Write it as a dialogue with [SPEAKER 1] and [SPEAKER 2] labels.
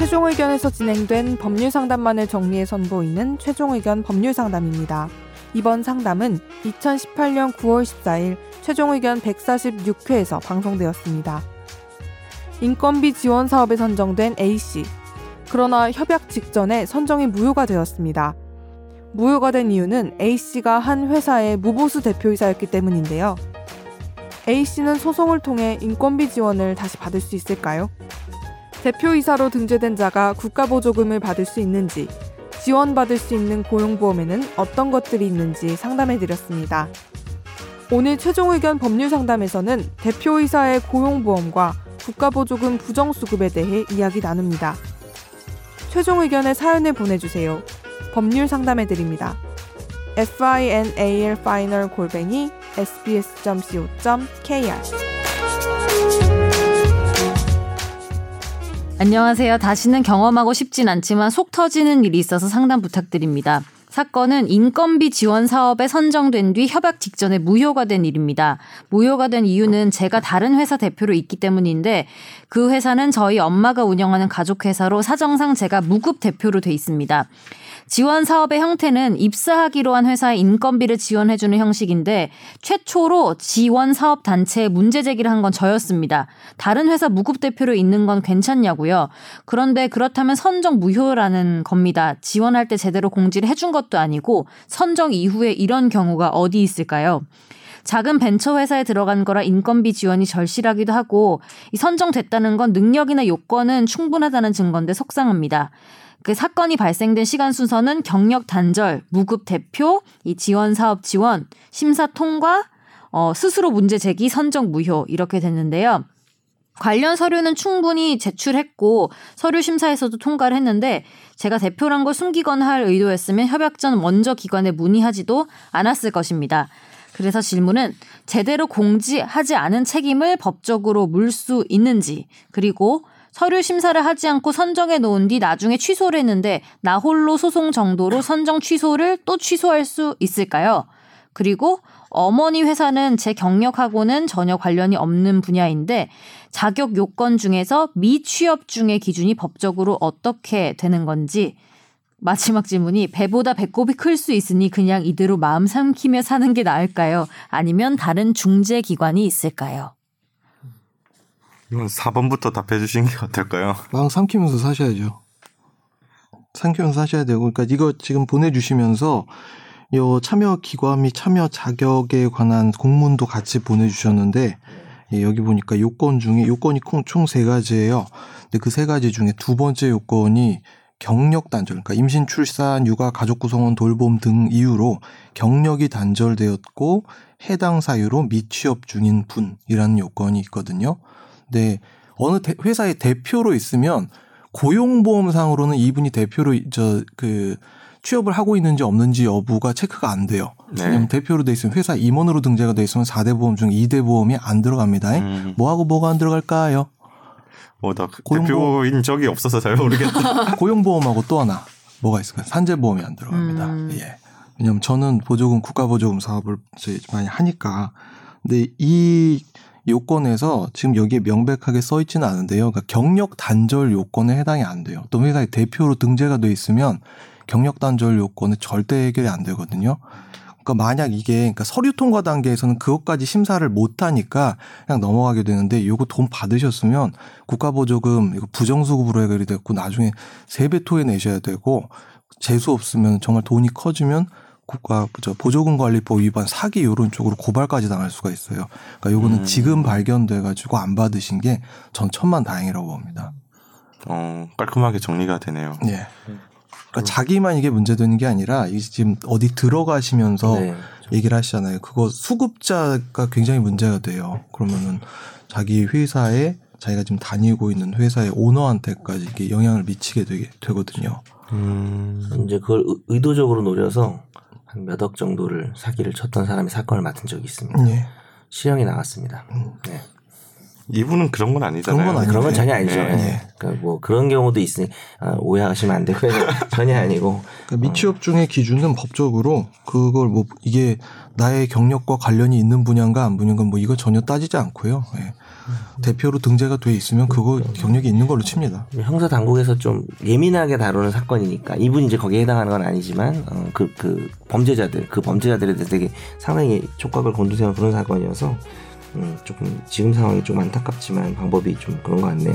[SPEAKER 1] 의견에서 진행된 법률 상담만을 정리해 선보이는 최종 의견 법률 상담입니다. 이번 상담은 2018년 9월 14일 최종 의견 146회에서 방송되었습니다. 인건비 지원 사업에 선정된 A씨. 그러나 협약 직전에 선정이 무효가 되었습니다. 무효가 된 이유는 A씨가 한 회사의 무보수 대표이사였기 때문인데요. A씨는 소송을 통해 인건비 지원을 다시 받을 수 있을까요? 대표이사로 등재된 자가 국가보조금을 받을 수 있는지, 지원받을 수 있는 고용보험에는 어떤 것들이 있는지 상담해드렸습니다. 오늘 최종 의견 법률 상담에서는 대표이사의 고용보험과 국가보조금 부정수급에 대해 이야기 나눕니다. 최종 의견의 사연을 보내주세요. 법률 상담해드립니다. final 골뱅이 sbs.co.kr
[SPEAKER 2] 안녕하세요. 다시는 경험하고 싶진 않지만 속 터지는 일이 있어서 상담 부탁드립니다. 사건은 인건비 지원 사업에 선정된 뒤 협약 직전에 무효가 된 일입니다. 무효가 된 이유는 제가 다른 회사 대표로 있기 때문인데 그 회사는 저희 엄마가 운영하는 가족회사로 사정상 제가 무급 대표로 돼 있습니다. 지원 사업의 형태는 입사하기로 한 회사의 인건비를 지원해주는 형식인데 최초로 지원 사업 단체에 문제 제기를 한 건 저였습니다. 다른 회사 무급 대표로 있는 건 괜찮냐고요. 그런데 그렇다면 선정 무효라는 겁니다. 지원할 때 제대로 공지를 해준 것도 아니고 선정 이후에 이런 경우가 어디 있을까요? 작은 벤처 회사에 들어간 거라 인건비 지원이 절실하기도 하고 선정됐다는 건 능력이나 요건은 충분하다는 증거인데 속상합니다. 그 사건이 발생된 시간 순서는 경력 단절, 무급 대표, 이 지원 사업 지원, 심사 통과, 어, 스스로 문제 제기, 선정 무효 이렇게 됐는데요. 관련 서류는 충분히 제출했고 서류 심사에서도 통과를 했는데 제가 대표란 걸 숨기거나 할 의도였으면 협약 전 먼저 기관에 문의하지도 않았을 것입니다. 그래서 질문은 제대로 공지하지 않은 책임을 법적으로 물 수 있는지 그리고 서류 심사를 하지 않고 선정해 놓은 뒤 나중에 취소를 했는데 나 홀로 소송 정도로 선정 취소를 또 취소할 수 있을까요? 그리고 어머니 회사는 제 경력하고는 전혀 관련이 없는 분야인데 자격 요건 중에서 미취업 중의 기준이 법적으로 어떻게 되는 건지 마지막 질문이 배보다 배꼽이 클 수 있으니 그냥 이대로 마음 삼키며 사는 게 나을까요? 아니면 다른 중재 기관이 있을까요?
[SPEAKER 3] 이건 4번부터 답해 주시는 게 어떨까요?
[SPEAKER 4] 마음 삼키면서 사셔야죠. 삼키면서 사셔야 되고, 그러니까 이거 지금 보내 주시면서 요 참여 기관 및 참여 자격에 관한 공문도 같이 보내 주셨는데 예, 여기 보니까 요건 중에 요건이 총 세 가지예요. 근데 그 세 가지 중에 두 번째 요건이 경력 단절, 그러니까 임신, 출산, 육아, 가족 구성원 돌봄 등 이유로 경력이 단절되었고 해당 사유로 미취업 중인 분이라는 요건이 있거든요. 네. 어느 대, 회사의 대표로 있으면 고용보험상으로는 이분이 대표로 저그 취업을 하고 있는지 없는지 여부가 체크가 안 돼요. 네. 왜냐면 대표로 돼 있으면 회사 임원으로 등재가 돼 있으면 4대 보험 중 2대 보험이 안 들어갑니다. 음. 뭐하고 뭐가 안 들어갈까요?
[SPEAKER 3] 뭐, 나 대표인 적이 없어서 잘 모르겠다.
[SPEAKER 4] 고용보험하고 또 하나 뭐가 있을까요? 산재보험이 안 들어갑니다. 음. 예. 왜냐면 저는 보조금, 국가보조금 사업을 많이 하니까. 근데 이 요건에서 지금 여기에 명백하게 써 있지는 않은데요. 그러니까 경력 단절 요건에 해당이 안 돼요. 또 회사의 대표로 등재가 돼 있으면 경력 단절 요건은 절대 해결이 안 되거든요. 그러니까 만약 이게 그러니까 서류 통과 단계에서는 그것까지 심사를 못 하니까 그냥 넘어가게 되는데 요거 돈 받으셨으면 국가 보조금 이거 부정수급으로 해결이 됐고 나중에 세배 토해 내셔야 되고 재수 없으면 정말 돈이 커지면 국가 저 보조금 관리법 위반 사기 요런 쪽으로 고발까지 당할 수가 있어요. 그러니까 요거는 음. 지금 발견돼 가지고 안 받으신 게 전 천만 다행이라고 봅니다.
[SPEAKER 3] 어, 깔끔하게 정리가 되네요.
[SPEAKER 4] 예. 그러니까 자기만 이게 문제되는 게 아니라 이게 지금 어디 들어가시면서 네. 얘기를 하시잖아요. 그거 수급자가 굉장히 문제가 돼요. 그러면은 자기 회사에 자기가 지금 다니고 있는 회사의 오너한테까지 이게 영향을 미치게 되게 되거든요.
[SPEAKER 5] 음. 이제 그걸 의도적으로 노려서 한 몇 억 정도를 사기를 쳤던 사람이 사건을 맡은 적이 있습니다. 네. 실형이 나왔습니다. 음. 네.
[SPEAKER 3] 이분은 그런 건 아니잖아요.
[SPEAKER 4] 그런 건
[SPEAKER 5] 그런 건. 전혀 아니죠.
[SPEAKER 3] 네.
[SPEAKER 5] 예. 그러니까 뭐 그런 경우도 있으니 아, 오해하시면 안 되고요. 전혀 아니고
[SPEAKER 4] 그러니까 미취업 중의 기준은 법적으로 그걸 뭐 이게 나의 경력과 관련이 있는 분야인가 안 분야인가 뭐 이거 전혀 따지지 않고요. 예. 대표로 등재가 돼 있으면 그거 경력이 있는 걸로 칩니다.
[SPEAKER 5] 형사 당국에서 좀 예민하게 다루는 사건이니까 이분이 이제 거기에 해당하는 건 아니지만 어, 그, 그 범죄자들 그 범죄자들에 대해서 되게 상당히 촉각을 곤두세우는 그런 사건이어서 음, 조금 지금 상황이 좀 안타깝지만 방법이 좀 그런 것 같네요.